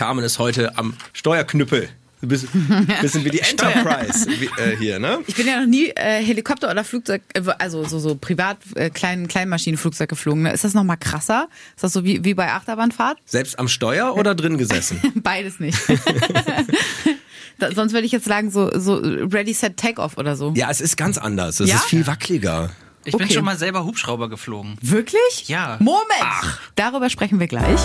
Carmen ist heute am Steuerknüppel. Ein bisschen, bisschen wie die Enterprise wie, äh, hier, ne? Ich bin ja noch nie äh, Helikopter oder Flugzeug, äh, also so, so privat äh, kleinen Kleinmaschinenflugzeug geflogen. Ne? Ist das noch mal krasser? Ist das so wie, wie bei Achterbahnfahrt? Selbst am Steuer oder drin gesessen? Beides nicht. da, sonst würde ich jetzt sagen, so, so Ready, Set, Take-Off oder so. Ja, es ist ganz anders. Es Ja? ist viel wackeliger. Ich bin Okay. schon mal selber Hubschrauber geflogen. Wirklich? Ja. Moment! Darüber sprechen wir gleich.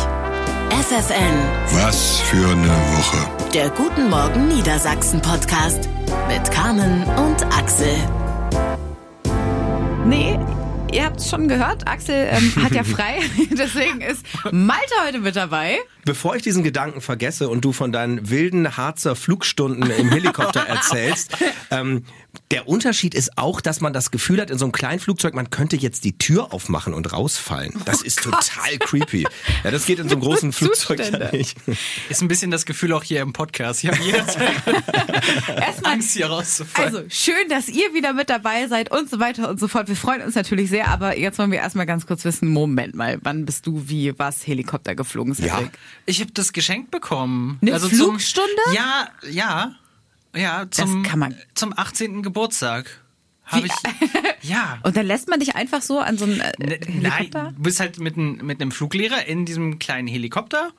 FFN, Was für eine Woche. der Guten Morgen Niedersachsen Podcast mit Carmen und Axel. Nee, ihr habt es schon gehört, Axel ähm, hat ja frei, deswegen ist Malte heute mit dabei. Bevor ich diesen Gedanken vergesse und du von deinen wilden Harzer Flugstunden im Helikopter erzählst, ähm, der Unterschied ist auch, dass man das Gefühl hat, in so einem kleinen Flugzeug, man könnte jetzt die Tür aufmachen und rausfallen. Das ist total creepy. Ja, das geht in so einem großen Flugzeug ja nicht. Ist ein bisschen das Gefühl auch hier im Podcast. Ich habe jederzeit Erstmal Angst, hier rauszufallen. Also, schön, dass ihr wieder mit dabei seid und so weiter und so fort. Wir freuen uns natürlich sehr, aber jetzt wollen wir erstmal ganz kurz wissen, Moment mal, wann bist du wie was Helikopter geflogen, Cedric? Ich habe das geschenkt bekommen. Eine zum- Flugstunde? Ja, ja. Ja, zum, kann man- zum 18. Geburtstag. Habe ich. Ja. Und dann lässt man dich einfach so an so einen äh, Ne- Nein, Helikopter? du bist halt mit, ein, mit einem Fluglehrer in diesem kleinen Helikopter.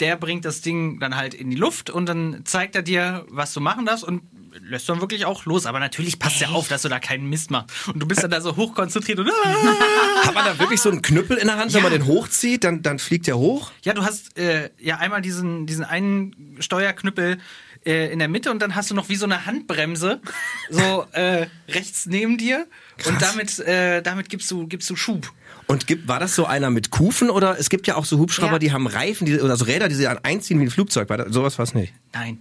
Der bringt das Ding dann halt in die Luft und dann zeigt er dir, was du machen darfst und lässt dann wirklich auch los. Aber natürlich passt ja auf, dass du da keinen Mist machst. Und du bist dann da so hochkonzentriert und Hat man da wirklich so einen Knüppel in der Hand, wenn man den hochzieht, dann, dann fliegt der hoch? Ja, du hast äh, ja einmal diesen, diesen einen Steuerknüppel äh, in der Mitte und dann hast du noch wie so eine Handbremse so äh, rechts neben dir und damit, äh, damit gibst du, gibst du Schub. Und gibt, war das so einer mit Kufen oder es gibt ja auch so Hubschrauber, Ja. die haben Reifen die, oder so Räder, die sie dann einziehen wie ein Flugzeug. War das, sowas was nicht. Nein.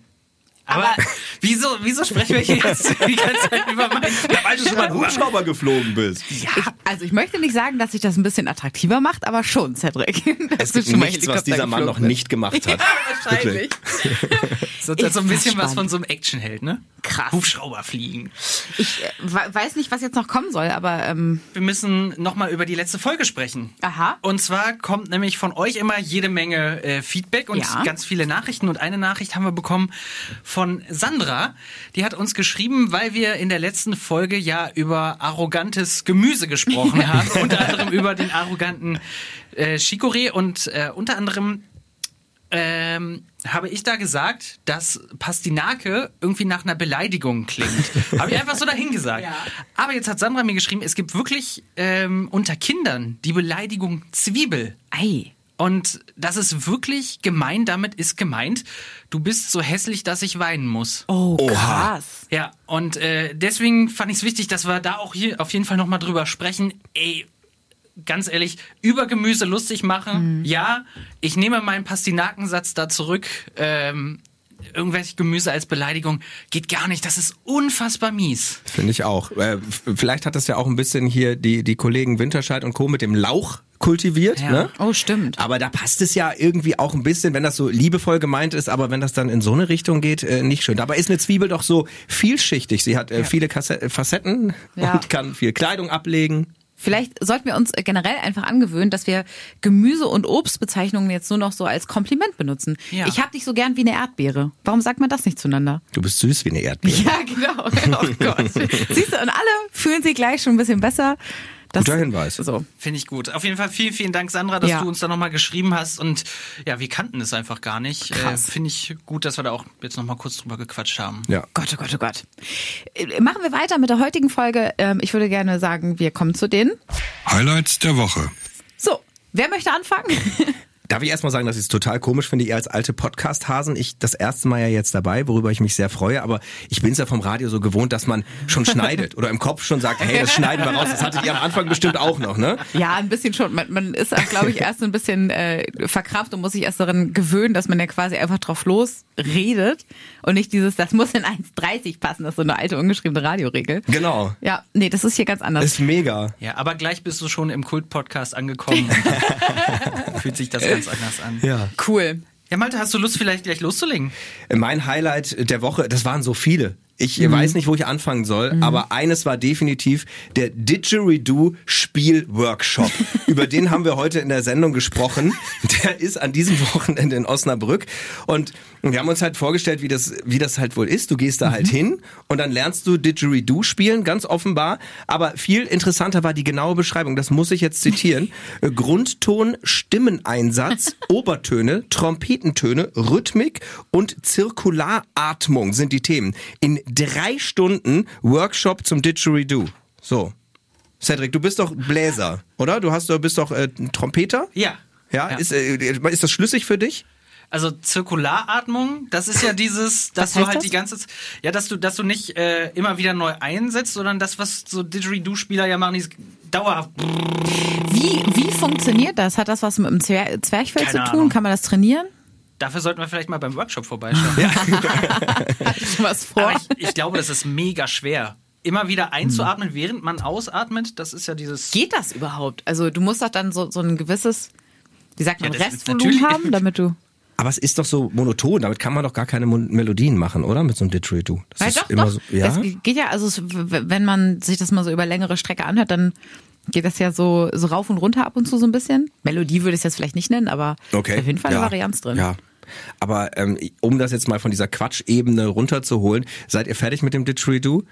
Aber, wieso, wieso sprechen wir hier jetzt die ganze Zeit über meinen Weil du schon mal Hubschrauber geflogen bist. Ich, also ich möchte nicht sagen, dass sich das ein bisschen attraktiver macht, aber schon, Cedric. Es gibt nichts, was dieser Mann noch nicht gemacht hat. Ja, wahrscheinlich. So, so ein bisschen was von so einem Actionheld, ne? Krass. Hubschrauber fliegen. Ich äh, we- weiß nicht, was jetzt noch kommen soll, aber ähm, Wir müssen nochmal über die letzte Folge sprechen. Aha. Und zwar kommt nämlich von euch immer jede Menge äh, Feedback und Ja. ganz viele Nachrichten. Und eine Nachricht haben wir bekommen von Sandra. Die hat uns geschrieben, weil wir in der letzten Folge ja über arrogantes Gemüse gesprochen haben. Unter anderem über den arroganten äh, Chicorée und äh, unter anderem ähm, habe ich da gesagt, dass Pastinake irgendwie nach einer Beleidigung klingt. habe ich einfach so dahin gesagt. Ja. Aber jetzt hat Sandra mir geschrieben, es gibt wirklich ähm, unter Kindern die Beleidigung Zwiebel. ei. Und das ist wirklich gemein. Damit ist gemeint, du bist so hässlich, dass ich weinen muss. Oh, krass. Ja, und äh, deswegen fand ich es wichtig, dass wir da auch hier auf jeden Fall nochmal drüber sprechen. Ey, ganz ehrlich, über Gemüse lustig machen. Ja, ich nehme meinen Pastinakensatz da zurück. Ähm, irgendwelche Gemüse als Beleidigung geht gar nicht. Das ist unfassbar mies. Finde ich auch. Äh, vielleicht hat das ja auch ein bisschen hier die, die Kollegen Winterscheid und Co. mit dem Lauch kultiviert. Ja. Ne? Oh, stimmt. Aber da passt es ja irgendwie auch ein bisschen, wenn das so liebevoll gemeint ist, aber wenn das dann in so eine Richtung geht, äh, nicht schön. Dabei ist eine Zwiebel doch so vielschichtig. Sie hat äh, viele Kasse Facetten Ja. und kann viel Kleidung ablegen. Vielleicht sollten wir uns äh, generell einfach angewöhnen, dass wir Gemüse- und Obstbezeichnungen jetzt nur noch so als Kompliment benutzen. Ja. Ich hab dich so gern wie eine Erdbeere. Warum sagt man das nicht zueinander? Du bist süß wie eine Erdbeere. Ja, genau. Oh Gott. Siehst du, und alle fühlen sich gleich schon ein bisschen besser. Das, Guter Hinweis. So. Finde ich gut. Auf jeden Fall vielen, vielen Dank, Sandra, dass Ja. du uns da nochmal geschrieben hast. Und ja, wir kannten es einfach gar nicht. Äh. Finde ich gut, dass wir da auch jetzt nochmal kurz drüber gequatscht haben. Ja. Gott, oh Gott, oh Gott. Äh, Machen wir weiter mit der heutigen Folge. Ähm, Ich würde gerne sagen, wir kommen zu den. Highlights der Woche. So, wer möchte anfangen? Darf ich erstmal sagen, dass ich es total komisch finde, ihr als alte Podcast-Hasen, ich das erste Mal ja jetzt dabei, worüber ich mich sehr freue, aber ich bin es ja vom Radio so gewohnt, dass man schon schneidet oder im Kopf schon sagt, hey, das schneiden wir raus. Das hattet ihr am Anfang bestimmt auch noch, ne? Ja, ein bisschen schon. Man, man ist, glaube ich, erst ein bisschen äh, verkraft und muss sich erst daran gewöhnen, dass man ja quasi einfach drauf los redet und nicht dieses, das muss in 1,30 passen. Das ist so eine alte ungeschriebene Radioregel. Genau. Ja, nee, das ist hier ganz anders. Ist mega. Ja, aber gleich bist du schon im Kult-Podcast angekommen. Fühlt sich das ganz anders an. Ja. cool. Ja, Malte, hast du Lust, vielleicht gleich loszulegen? Mein Highlight der Woche, das waren so viele. Ich weiß nicht, wo ich anfangen soll, aber eines war definitiv der Didgeridoo Spiel-Workshop. Über den haben wir heute in der Sendung gesprochen. Der ist an diesem Wochenende in Osnabrück und wir haben uns halt vorgestellt, wie das, wie das halt wohl ist. Du gehst da halt hin und dann lernst du Didgeridoo spielen, ganz offenbar. Aber viel interessanter war die genaue Beschreibung. Das muss ich jetzt zitieren. Grundton, Stimmeneinsatz, Obertöne, Trompetentöne, Rhythmik und Zirkularatmung sind die Themen. In drei Stunden Workshop zum Didgeridoo. So. Cedric, du bist doch Bläser, oder? Du hast, du bist doch äh, ein Trompeter? Ja. Ja, Ja. Ist, äh, ist das schlüssig für dich? Also Zirkularatmung, das ist ja dieses, dass du halt das? die ganze ja, dass du dass du nicht äh, immer wieder neu einsetzt, sondern das was so Didgeridoo Spieler ja machen, dieses dauerhaft Wie, wie funktioniert das? Hat das was mit dem Zwer Zwerchfell Keine zu tun? Ahnung. Kann man das trainieren? Dafür sollten wir vielleicht mal beim Workshop vorbeischauen. Was vor? Aber ich, ich glaube, das ist mega schwer. Immer wieder einzuatmen, während man ausatmet, das ist ja dieses Geht das überhaupt? Also du musst doch dann so, so ein gewisses, wie sagt man, Ja, Restvolumen haben, damit du... Aber es ist doch so monoton, damit kann man doch gar keine Melodien machen, oder? Mit so einem Didgeridoo. Das Ja, ist doch, immer doch. so, ja. Es geht ja, also es, wenn man sich das mal so über längere Strecke anhört, dann geht das ja so, so rauf und runter ab und zu so ein bisschen. Melodie würde ich es jetzt vielleicht nicht nennen, aber Okay. ist auf jeden Fall eine ja. Varianz drin. Ja. Aber ähm, um das jetzt mal von dieser Quatschebene runterzuholen, seid ihr fertig mit dem Didgeridoo?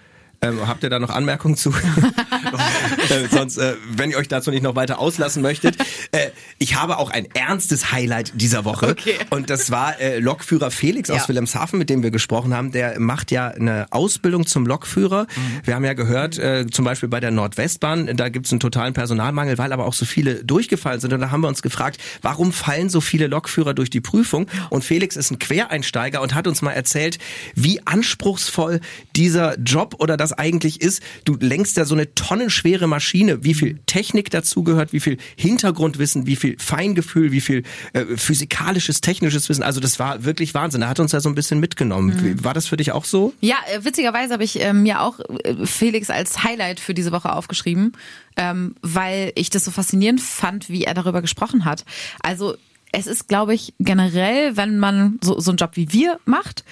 Ähm, habt ihr da noch Anmerkungen zu? äh, sonst, äh, wenn ihr euch dazu nicht noch weiter auslassen möchtet. Äh, ich habe auch ein ernstes Highlight dieser Woche. Okay. Und das war äh, Lokführer Felix aus Ja. Wilhelmshaven, mit dem wir gesprochen haben. Der macht ja eine Ausbildung zum Lokführer. Wir haben ja gehört, äh, zum Beispiel bei der Nordwestbahn, da gibt es einen totalen Personalmangel, weil aber auch so viele durchgefallen sind. Und da haben wir uns gefragt, warum fallen so viele Lokführer durch die Prüfung? Und Felix ist ein Quereinsteiger und hat uns mal erzählt, wie anspruchsvoll dieser Job oder das eigentlich ist. Du lenkst ja so eine tonnenschwere Maschine, wie viel Technik dazugehört, wie viel Hintergrundwissen, wie viel Feingefühl, wie viel äh, physikalisches, technisches Wissen. Also das war wirklich Wahnsinn. Er hat uns ja so ein bisschen mitgenommen. Wie- War das für dich auch so? Ja, äh, witzigerweise habe ich ähm, mir auch äh, Felix als Highlight für diese Woche aufgeschrieben, ähm, weil ich das so faszinierend fand, wie er darüber gesprochen hat. Also es ist, glaube ich, generell, wenn man so, so einen Job wie wir macht,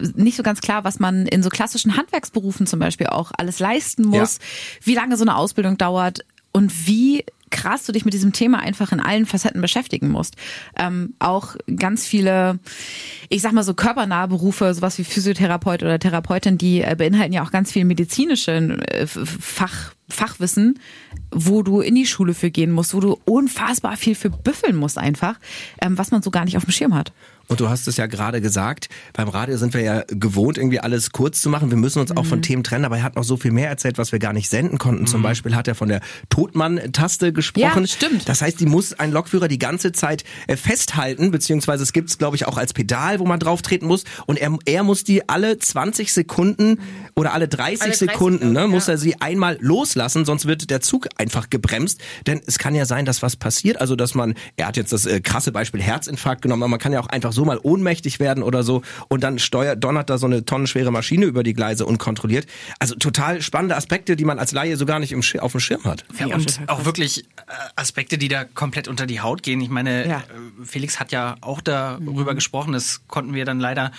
nicht so ganz klar, was man in so klassischen Handwerksberufen zum Beispiel auch alles leisten muss, wie lange so eine Ausbildung dauert und wie krass du dich mit diesem Thema einfach in allen Facetten beschäftigen musst. Ähm, auch ganz viele, ich sag mal so körpernahe Berufe, sowas wie Physiotherapeut oder Therapeutin, die äh, beinhalten ja auch ganz viel medizinische äh, Fach, Fachwissen, wo du in die Schule für gehen musst, wo du unfassbar viel für büffeln musst einfach, ähm, was man so gar nicht auf dem Schirm hat. Und du hast es ja gerade gesagt, beim Radio sind wir ja gewohnt, irgendwie alles kurz zu machen. Wir müssen uns auch Mhm. von Themen trennen, aber er hat noch so viel mehr erzählt, was wir gar nicht senden konnten. Zum Beispiel hat er von der Todmann-Taste gesprochen. Ja, stimmt. Das heißt, die muss ein Lokführer die ganze Zeit äh, festhalten, beziehungsweise es gibt es, glaube ich, auch als Pedal, wo man drauf treten muss. Und er, er muss die alle 20 Sekunden oder alle 30, Alle 30 Sekunden, ne, ich, muss ja. er sie einmal loslassen, sonst wird der Zug einfach gebremst. Denn es kann ja sein, dass was passiert. Also, dass man, er hat jetzt das äh, krasse Beispiel Herzinfarkt genommen, aber man kann ja auch einfach so mal ohnmächtig werden oder so und dann steuert, donnert da so eine tonnenschwere Maschine über die Gleise unkontrolliert. Also total spannende Aspekte, die man als Laie so gar nicht im, Schir- auf dem Schirm hat. Ja, und auch wirklich äh, Aspekte, die da komplett unter die Haut gehen. Ich meine, Ja. äh, Felix hat ja auch darüber gesprochen, das konnten wir dann leider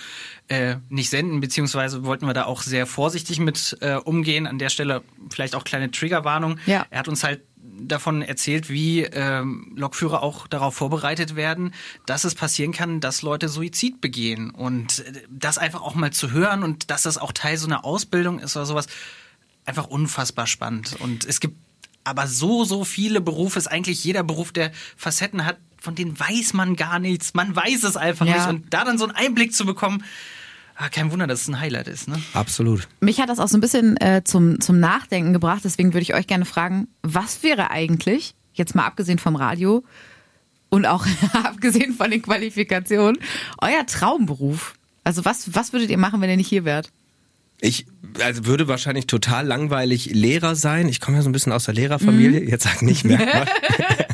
äh, nicht senden, beziehungsweise wollten wir da auch sehr vorsichtig mit äh, umgehen. An der Stelle vielleicht auch kleine Triggerwarnung. Ja. Er hat uns halt davon erzählt, wie ähm, Lokführer auch darauf vorbereitet werden, dass es passieren kann, dass Leute Suizid begehen. Und äh, das einfach auch mal zu hören und dass das auch Teil so einer Ausbildung ist oder sowas, einfach unfassbar spannend. Und es gibt aber so, so viele Berufe, ist eigentlich jeder Beruf, der Facetten hat, von denen weiß man gar nichts. Man weiß es einfach Ja. nicht. Und da dann so einen Einblick zu bekommen, ah, kein Wunder, dass es ein Highlight ist. Ne? Absolut. Mich hat das auch so ein bisschen äh, zum, zum Nachdenken gebracht. Deswegen würde ich euch gerne fragen, was wäre eigentlich, jetzt mal abgesehen vom Radio und auch abgesehen von den Qualifikationen, euer Traumberuf? Also was, was würdet ihr machen, wenn ihr nicht hier wärt? Ich also würde wahrscheinlich total langweilig Lehrer sein. Ich komme ja so ein bisschen aus der Lehrerfamilie. Jetzt sag nicht mehr.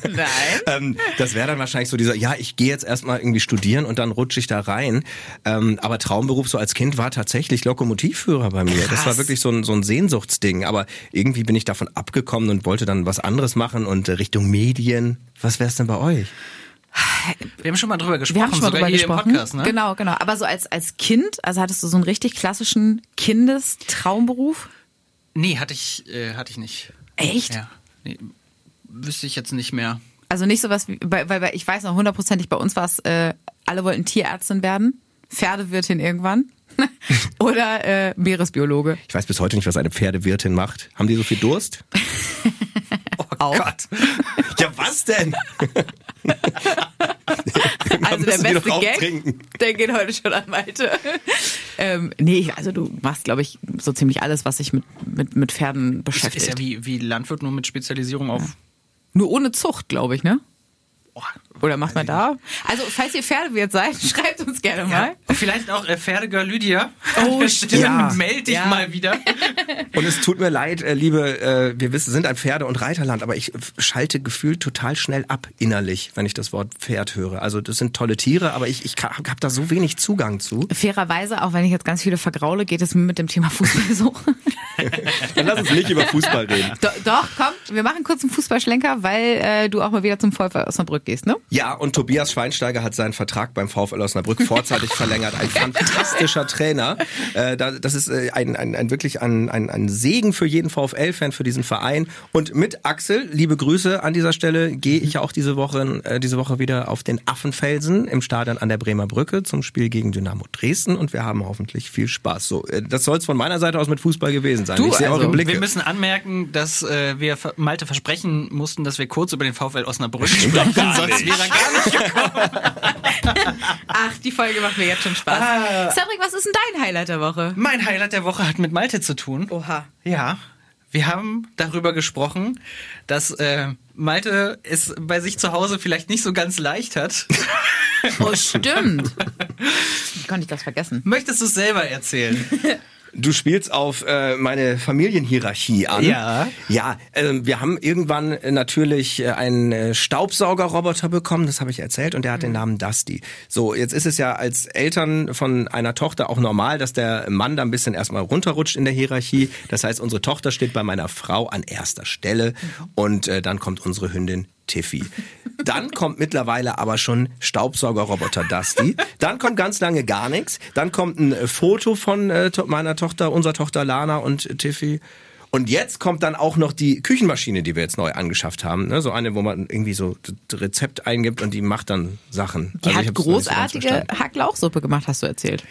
Nein. ähm, das wäre dann wahrscheinlich so dieser, ja, ich gehe jetzt erstmal irgendwie studieren und dann rutsche ich da rein. Ähm, aber Traumberuf so als Kind war tatsächlich Lokomotivführer bei mir. Das war Krass. wirklich so ein, so ein Sehnsuchtsding. Aber irgendwie bin ich davon abgekommen und wollte dann was anderes machen und äh, Richtung Medien. Was wär's denn bei euch? Wir haben schon mal drüber gesprochen, Wir haben schon mal sogar drüber hier gesprochen. im Podcast, ne? Genau, genau. Aber so als, als Kind, also hattest du so einen richtig klassischen Kindestraumberuf? Nee, hatte ich, äh, hatte ich nicht. Echt? Ja. Nee, wüsste ich jetzt nicht mehr. Also nicht sowas wie, weil, weil weil ich weiß noch hundertprozentig, bei uns war es, äh, alle wollten Tierärztin werden, Pferdewirtin irgendwann oder äh, Meeresbiologe. Ich weiß bis heute nicht, was eine Pferdewirtin macht. Haben die so viel Durst? Auch. Gott. Ja, was denn? Also der beste Gag, der geht heute schon an Malte. ähm, nee, also du machst, glaube ich, so ziemlich alles, was sich mit, mit, mit Pferden Ist, beschäftigt. ist ja wie, wie Landwirt, nur mit Spezialisierung auf. Nur ohne Zucht, glaube ich, ne? Oh, Oder macht man da? Also, falls ihr Pferdewirt seid, schreibt uns gerne mal. ja. Vielleicht auch äh, Pferdegirl Lydia. Oh, Stimmt. Ja. Meld dich Ja. mal wieder. Und es tut mir leid, äh, liebe, äh, wir wissen, sind ein Pferde- und Reiterland, aber ich äh, schalte gefühlt total schnell ab innerlich, wenn ich das Wort Pferd höre. Also das sind tolle Tiere, aber ich, ich habe da so wenig Zugang zu. Fairerweise, auch wenn ich jetzt ganz viele vergraule, geht es mir mit dem Thema Fußball so. Dann lass uns nicht über Fußball reden. Do, doch, komm, wir machen kurz einen Fußballschlenker, weil äh, du auch mal wieder zum VfL Osnabrück gehst, ne? Ja, und Tobias Schweinsteiger hat seinen Vertrag beim VfL Osnabrück vorzeitig verlängert. Ein fantastischer Trainer. Äh, da- das ist äh, ein, ein, ein wirklich ein, ein, ein Segen für jeden VfL-Fan, für diesen Verein. Und mit Axel, liebe Grüße an dieser Stelle, gehe ich ja auch diese Woche, äh, diese Woche wieder auf den Affenfelsen im Stadion an der Bremer Brücke zum Spiel gegen Dynamo Dresden und wir haben hoffentlich viel Spaß. So, das soll es von meiner Seite aus mit Fußball gewesen sein. Du, ich sehe also, eure Blicke. Wir müssen anmerken, dass wir Malte versprechen mussten, dass wir kurz über den VfL Osnabrück sprechen, sonst wäre er gar nicht Ach, die Folge macht mir jetzt schon Spaß. Ah. Cedric, was ist denn dein Highlight der Woche? Mein Highlight der Woche hat mit Malte zu tun. Oha. Ja, wir haben darüber gesprochen, dass äh, Malte es bei sich zu Hause vielleicht nicht so ganz leicht hat. Oh, stimmt. Wie konnte ich das vergessen? Möchtest du es selber erzählen? Du spielst auf äh, meine Familienhierarchie an. Ja. Ja, ähm, wir haben irgendwann äh, natürlich äh, einen äh, Staubsaugerroboter bekommen, das habe ich erzählt, und der hat den Namen Dusty. So, jetzt ist es ja als Eltern von einer Tochter auch normal, dass der Mann da ein bisschen erstmal runterrutscht in der Hierarchie. Das heißt, unsere Tochter steht bei meiner Frau an erster Stelle und äh, dann kommt unsere Hündin Tiffy. Dann kommt mittlerweile aber schon Staubsaugerroboter Dusty. Dann kommt ganz lange gar nichts. Dann kommt ein äh, Foto von äh, meiner Tochter, unserer Tochter Lana und Tiffy. Und jetzt kommt dann auch noch die Küchenmaschine, die wir jetzt neu angeschafft haben. Ne? So eine, wo man irgendwie so das Rezept eingibt und die macht dann Sachen. Die Also hat großartige. Hacklauchsuppe gemacht, hast du erzählt.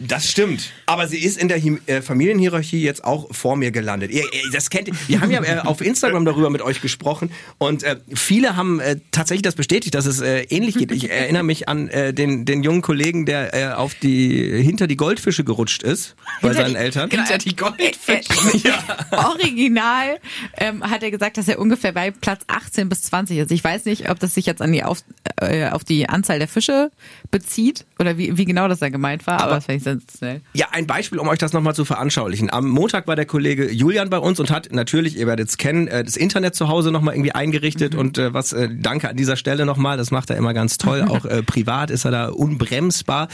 Das stimmt. Aber sie ist in der Hi- äh, Familienhierarchie jetzt auch vor mir gelandet. Ihr, ihr, das kennt ihr. Wir haben ja äh, auf Instagram darüber mit euch gesprochen und äh, viele haben äh, tatsächlich das bestätigt, dass es äh, ähnlich geht. Ich erinnere mich an äh, den, den jungen Kollegen, der äh, auf die hinter die Goldfische gerutscht ist bei Hinter seinen die- Eltern. Genau. Hinter die Goldfische. Original ähm, hat er gesagt, dass er ungefähr bei Platz 18 bis 20 ist. Ich weiß nicht, ob das sich jetzt an die auf, äh, auf die Anzahl der Fische bezieht oder wie, wie genau das da gemeint war, aber, das fand ich sensationell. Ja, ein Beispiel, um euch das nochmal zu veranschaulichen. Am Montag war der Kollege Julian bei uns und hat natürlich, ihr werdet es kennen, äh, das Internet zu Hause nochmal irgendwie eingerichtet und äh, was, äh, danke an dieser Stelle nochmal, das macht er immer ganz toll. Auch äh, privat ist er da unbremsbar.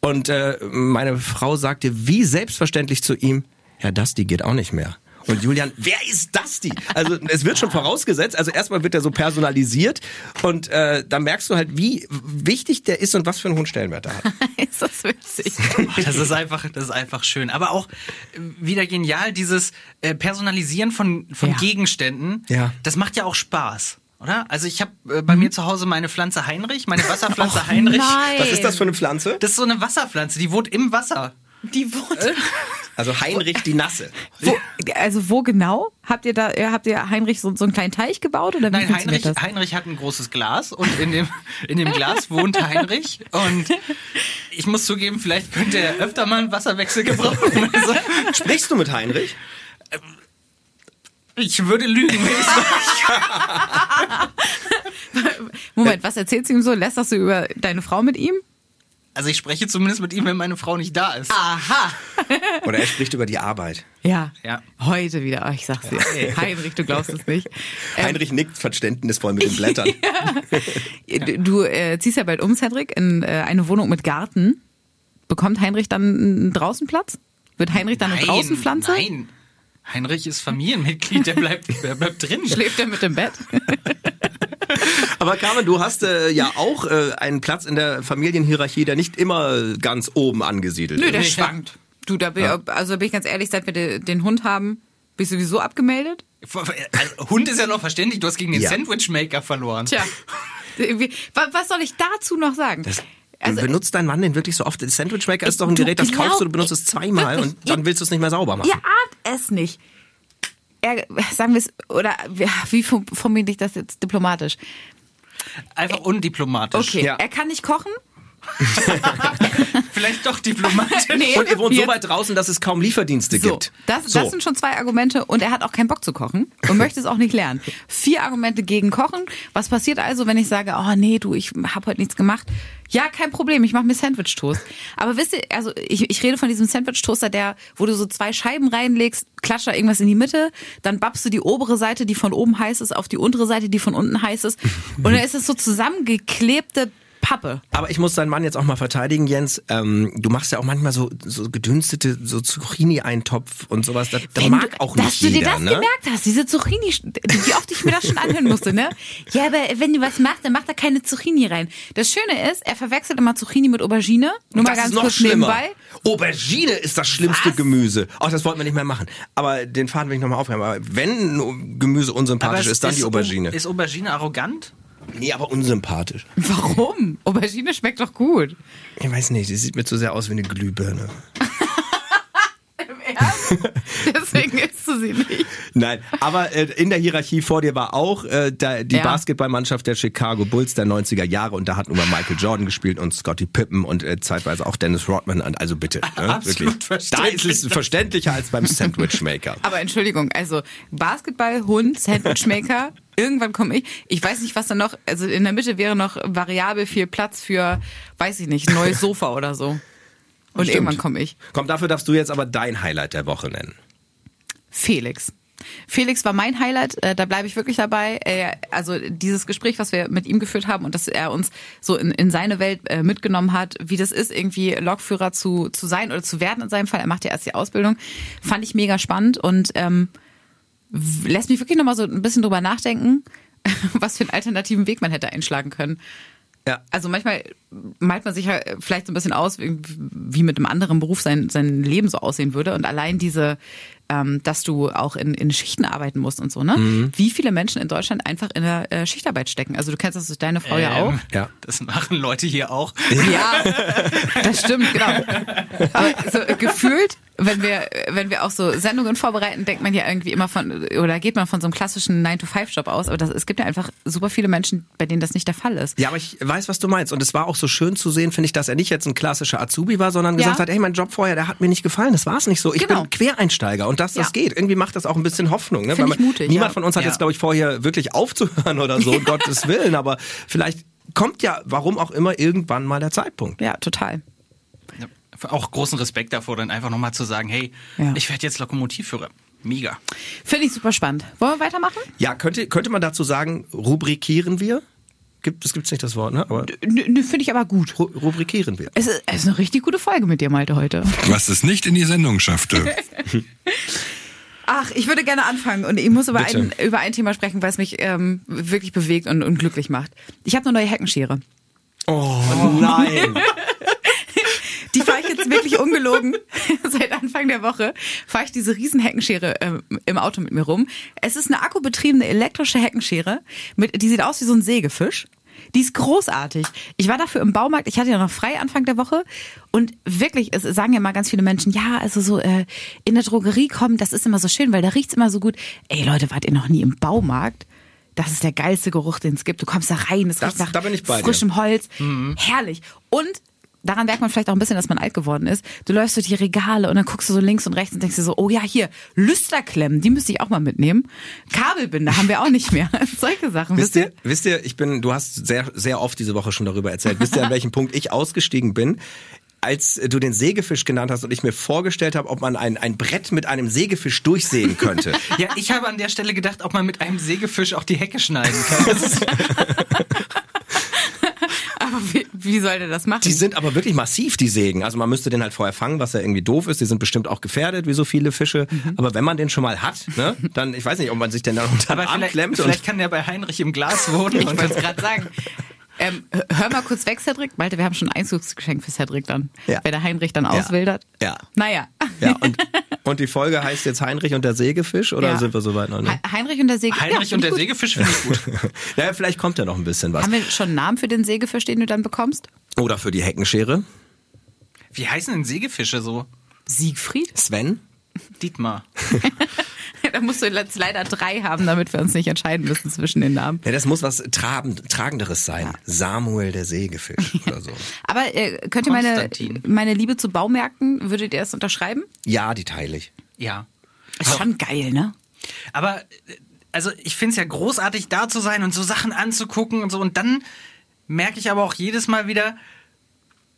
Und äh, meine Frau sagte wie selbstverständlich zu ihm, ja, das, die geht auch nicht mehr. Und Julian, wer ist das die? Also es wird schon vorausgesetzt. Also erstmal wird er so personalisiert und äh, da merkst du halt, wie wichtig der ist und was für einen hohen Stellenwert er hat. ist das witzig. Das ist einfach, das ist einfach schön. Aber auch äh, wieder genial, dieses äh, Personalisieren von, von Ja. Gegenständen. Ja. Das macht ja auch Spaß. Oder? Also ich habe äh, bei mir zu Hause meine Pflanze Heinrich, meine Wasserpflanze Heinrich. nein. Was ist das für eine Pflanze? Das ist so eine Wasserpflanze, die wohnt im Wasser. Die wurde. Also Heinrich die Nasse. Wo, also wo genau? Habt ihr da, äh, habt ihr Heinrich so, so einen kleinen Teich gebaut oder wie Nein, Heinrich, das? Heinrich hat ein großes Glas und in dem, in dem Glas wohnt Heinrich. Und ich muss zugeben, vielleicht könnte er öfter mal einen Wasserwechsel gebrauchen. Also, Sprichst du mit Heinrich? ich würde lügen, wenn ich sage. Moment, was erzählst du ihm so? Lässt du über deine Frau mit ihm? Also ich spreche zumindest mit ihm, wenn meine Frau nicht da ist. Aha. Oder er spricht über die Arbeit. Ja. Ja. Heute wieder. Oh, ich sag's dir. Heinrich, du glaubst es nicht. Ähm, Heinrich nickt verständnisvoll mit den Blättern. Du, du äh, ziehst ja bald um, Cedric, in äh, eine Wohnung mit Garten. Bekommt Heinrich dann einen Draußenplatz? Wird Heinrich dann eine Draußenpflanze? Nein. Heinrich ist Familienmitglied, der bleibt, der bleibt drin. Schläft er mit im Bett? Aber Carmen, du hast äh, ja auch äh, einen Platz in der Familienhierarchie, der nicht immer ganz oben angesiedelt Nö, der ist. schwankt. Du, da bin, also bin ich ganz ehrlich, seit wir de, den Hund haben, bin ich sowieso abgemeldet. Also, Hund ist ja noch verständlich, du hast gegen den Ja. Sandwichmaker verloren. Tja. Was soll ich dazu noch sagen? Also, benutzt dein Mann den wirklich so oft? Der Sandwichmaker ist doch ein Du Gerät, das kaufst du, du glaub- benutzt es zweimal wirklich, und dann willst du es nicht mehr sauber machen. Ihr ahnt es nicht. Er, sagen wir es, oder wie- wie form- formuliere ich das jetzt diplomatisch? Einfach undiplomatisch. Okay, Ja. er kann nicht kochen. Vielleicht doch diplomatisch. Nee, Und ihr wohnt so weit draußen, dass es kaum Lieferdienste So, gibt. das, So. das sind schon zwei Argumente und er hat auch keinen Bock zu kochen und möchte es auch nicht lernen. Vier Argumente gegen Kochen. Was passiert also, wenn ich sage, oh nee, du, ich habe heute nichts gemacht? Ja, kein Problem, ich mache mir Sandwich-Toast. Aber wisst ihr, also ich, ich rede von diesem Sandwich-Toaster, der, wo du so zwei Scheiben reinlegst, klatscht da irgendwas in die Mitte, dann babst du die obere Seite, die von oben heiß ist, auf die untere Seite, die von unten heiß ist. Und dann ist es so zusammengeklebte Pappe. Aber ich muss deinen Mann jetzt auch mal verteidigen, Jens. Ähm, du machst ja auch manchmal so, so gedünstete, so Zucchini-Eintopf und sowas. Das, das mag du, auch dass nicht du dir jeder, das ne? gemerkt hast, diese Zucchini, wie oft ich mir das schon anhören musste, ne? Ja, aber wenn du was machst, dann macht da keine Zucchini rein. Das Schöne ist, er verwechselt immer Zucchini mit Aubergine. Nur mal das ganz ist noch kurz schlimmer. nebenbei. Aubergine ist das schlimmste Was? Gemüse. Ach, das wollten wir nicht mehr machen. Aber den Faden will ich nochmal aufhören. Aber wenn Gemüse unsympathisch ist, dann die Aubergine. Ist Aubergine arrogant? Nee, aber unsympathisch. Warum? Aubergine schmeckt doch gut. Ich weiß nicht, die sieht mir zu sehr aus wie eine Glühbirne. Deswegen isst du sie nicht. Nein, aber äh, in der Hierarchie vor dir war auch äh, da, die Ja. Basketballmannschaft der Chicago Bulls der 90er Jahre und da hat nun mal Michael Jordan gespielt und Scottie Pippen und äh, zeitweise auch Dennis Rodman. Und Also bitte, ne, Absolut wirklich. Da ist es verständlicher als beim Sandwichmaker. Aber Entschuldigung, also Basketball, Hund, Sandwichmaker, irgendwann komme ich. Ich weiß nicht, was da noch, also in der Mitte wäre noch variabel viel Platz für, weiß ich nicht, neues Sofa oder so. Und Stimmt. irgendwann komme ich. Komm, dafür darfst du jetzt aber dein Highlight der Woche nennen. Felix. Felix war mein Highlight, äh, da bleibe ich wirklich dabei. Äh, also dieses Gespräch, was wir mit ihm geführt haben und dass er uns so in, in seine Welt äh, mitgenommen hat, wie das ist, irgendwie Lokführer zu, zu sein oder zu werden in seinem Fall. Er macht ja erst die Ausbildung. Fand ich mega spannend und ähm, lässt mich wirklich nochmal so ein bisschen drüber nachdenken, was für einen alternativen Weg man hätte einschlagen können. Ja. Also manchmal malt man sich ja vielleicht so ein bisschen aus, wie mit einem anderen Beruf sein, sein Leben so aussehen würde. Und allein diese, ähm, dass du auch in, in Schichten arbeiten musst und so, ne? Mhm. Wie viele Menschen in Deutschland einfach in der äh, Schichtarbeit stecken. Also du kennst das durch deine Frau ja auch. Ähm, Ja. Das machen Leute hier auch. Ja, das stimmt, genau. Aber so äh, gefühlt, wenn wir, wenn wir auch so Sendungen vorbereiten, denkt man ja irgendwie immer von, oder geht man von so einem klassischen 9-to-5-Job aus. Aber das, es gibt ja einfach super viele Menschen, bei denen das nicht der Fall ist. Ja, aber ich weiß, was du meinst. Und es war auch so schön zu sehen, finde ich, dass er nicht jetzt ein klassischer Azubi war, sondern Ja. gesagt hat, hey, mein Job vorher, der hat mir nicht gefallen. Das war es nicht so. Ich Genau. bin Quereinsteiger und dass das Ja. geht. Irgendwie macht das auch ein bisschen Hoffnung. Ne? Ich mutig, niemand ja. von uns hat Ja. jetzt, glaube ich, vorher wirklich aufzuhören oder so, um Gottes Willen. Aber vielleicht kommt ja, warum auch immer, irgendwann mal der Zeitpunkt. Ja, total. Ja, Auch großen Respekt davor, dann einfach nochmal zu sagen, hey, Ja. ich werde jetzt Lokomotivführer. Mega. Finde ich super spannend. Wollen wir weitermachen? Ja, könnte, könnte man dazu sagen, rubrikieren wir? Gibt, das gibt's nicht das Wort, ne? Aber Finde ich aber gut. ru rubrikieren wir. Es ist, es ist eine richtig gute Folge mit dir, Malte, heute. Was es nicht in die Sendung schaffte. Ach, ich würde gerne anfangen und ich muss über, ein, über ein Thema sprechen, was mich ähm, wirklich bewegt und, und glücklich macht. Ich habe eine neue Heckenschere. Oh nein. Die fahre ich jetzt wirklich ungelogen. Seit Anfang der Woche fahre ich diese riesen Heckenschere ähm, im Auto mit mir rum. Es ist eine akkubetriebene elektrische Heckenschere. Mit, die sieht aus wie so ein Sägefisch. Die ist großartig. Ich war dafür im Baumarkt. Ich hatte ja noch frei Anfang der Woche. Und wirklich, es sagen ja mal ganz viele Menschen, ja, also so äh, in der Drogerie kommen, das ist immer so schön, weil da riecht's immer so gut. Ey Leute, wart ihr noch nie im Baumarkt? Das ist der geilste Geruch, den es gibt. Du kommst da rein, es Das- riecht nach da bin ich bei dir. frischem Holz. Herrlich. Und daran merkt man vielleicht auch ein bisschen, dass man alt geworden ist. Du läufst durch die Regale und dann guckst du so links und rechts und denkst dir so, oh ja, hier, Lüsterklemmen, die müsste ich auch mal mitnehmen. Kabelbinder haben wir auch nicht mehr. Solche Sachen. Wisst ihr, wisst ihr, ich bin, du hast sehr, sehr oft diese Woche schon darüber erzählt. Wisst ihr, an welchem Punkt ich ausgestiegen bin? Als du den Sägefisch genannt hast und ich mir vorgestellt habe, ob man ein, ein Brett mit einem Sägefisch durchsägen könnte. Ja, ich habe an der Stelle gedacht, ob man mit einem Sägefisch auch die Hecke schneiden kann. Wie, soll der das machen? Die sind aber wirklich massiv, die Sägen. Also man müsste den halt vorher fangen, was ja irgendwie doof ist. Die sind bestimmt auch gefährdet, wie so viele Fische. Mhm. Aber wenn man den schon mal hat, ne, dann, ich weiß nicht, ob man sich den dann unter den Arm vielleicht, klemmt. vielleicht kann der bei Heinrich im Glas wohnen. ich wollte es gerade sagen. Ähm, hör mal kurz weg, Cedric. Malte, wir haben schon ein Einzugsgeschenk für Cedric dann. Ja. Wer der Heinrich dann auswildert. Ja. Naja. Ja, und, und die Folge heißt jetzt Heinrich und der Sägefisch oder Ja. sind wir soweit noch nicht? He- Heinrich und der Sägefisch. Heinrich ja, und der finde ich gut. Sägefisch finde ich gut. Ja, vielleicht kommt ja noch ein bisschen was. Haben wir schon einen Namen für den Sägefisch, den du dann bekommst? Oder für die Heckenschere. Wie heißen denn Sägefische so? Siegfried? Sven. Dietmar. da musst du jetzt leider drei haben, damit wir uns nicht entscheiden müssen zwischen den Namen. Ja, das muss was Trabend, Tragenderes sein. Samuel der Sägefisch oder so. Aber äh, könnt ihr meine, meine Liebe zu Baumärkten, würdet ihr das unterschreiben? Ja, die teile ich. Ja. Ist schon geil, ne? Aber äh, also ich finde es ja großartig, da zu sein und so Sachen anzugucken und so. Und dann merke ich aber auch jedes Mal wieder,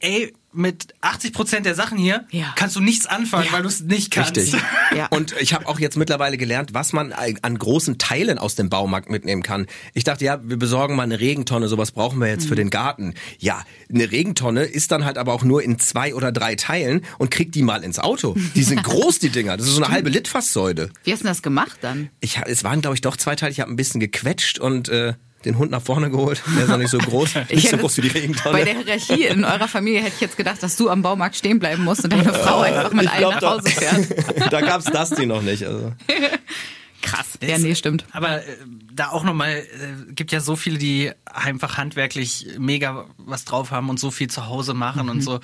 ey, mit 80 Prozent der Sachen hier Ja. kannst du nichts anfangen, weil du es nicht kannst. Richtig. Ja. Und ich habe auch jetzt mittlerweile gelernt, was man an großen Teilen aus dem Baumarkt mitnehmen kann. Ich dachte, ja, wir besorgen mal eine Regentonne, sowas brauchen wir jetzt für den Garten. Ja, eine Regentonne ist dann halt aber auch nur in zwei oder drei Teilen und kriegt die mal ins Auto. Die sind groß, die Dinger. Das ist so eine halbe Litfaßsäule. Wie hast du das gemacht dann? Ich, hab- es waren, glaube ich, doch zwei Teile. Ich habe ein bisschen gequetscht und äh, den Hund nach vorne geholt. Der ist noch nicht so groß. Nicht so hätte- groß wie die Bei Regentonne. der Hierarchie in eurer Familie hätte ich jetzt gedacht, dass du am Baumarkt stehen bleiben musst und deine Frau einfach mit Ich allen glaub nach. Hause fährt. da gab's das die noch nicht. Also. Krass. Ja, nee, stimmt. Aber äh, da auch nochmal, äh, gibt ja so viele, die einfach handwerklich mega was drauf haben und so viel zu Hause machen Mhm. und so.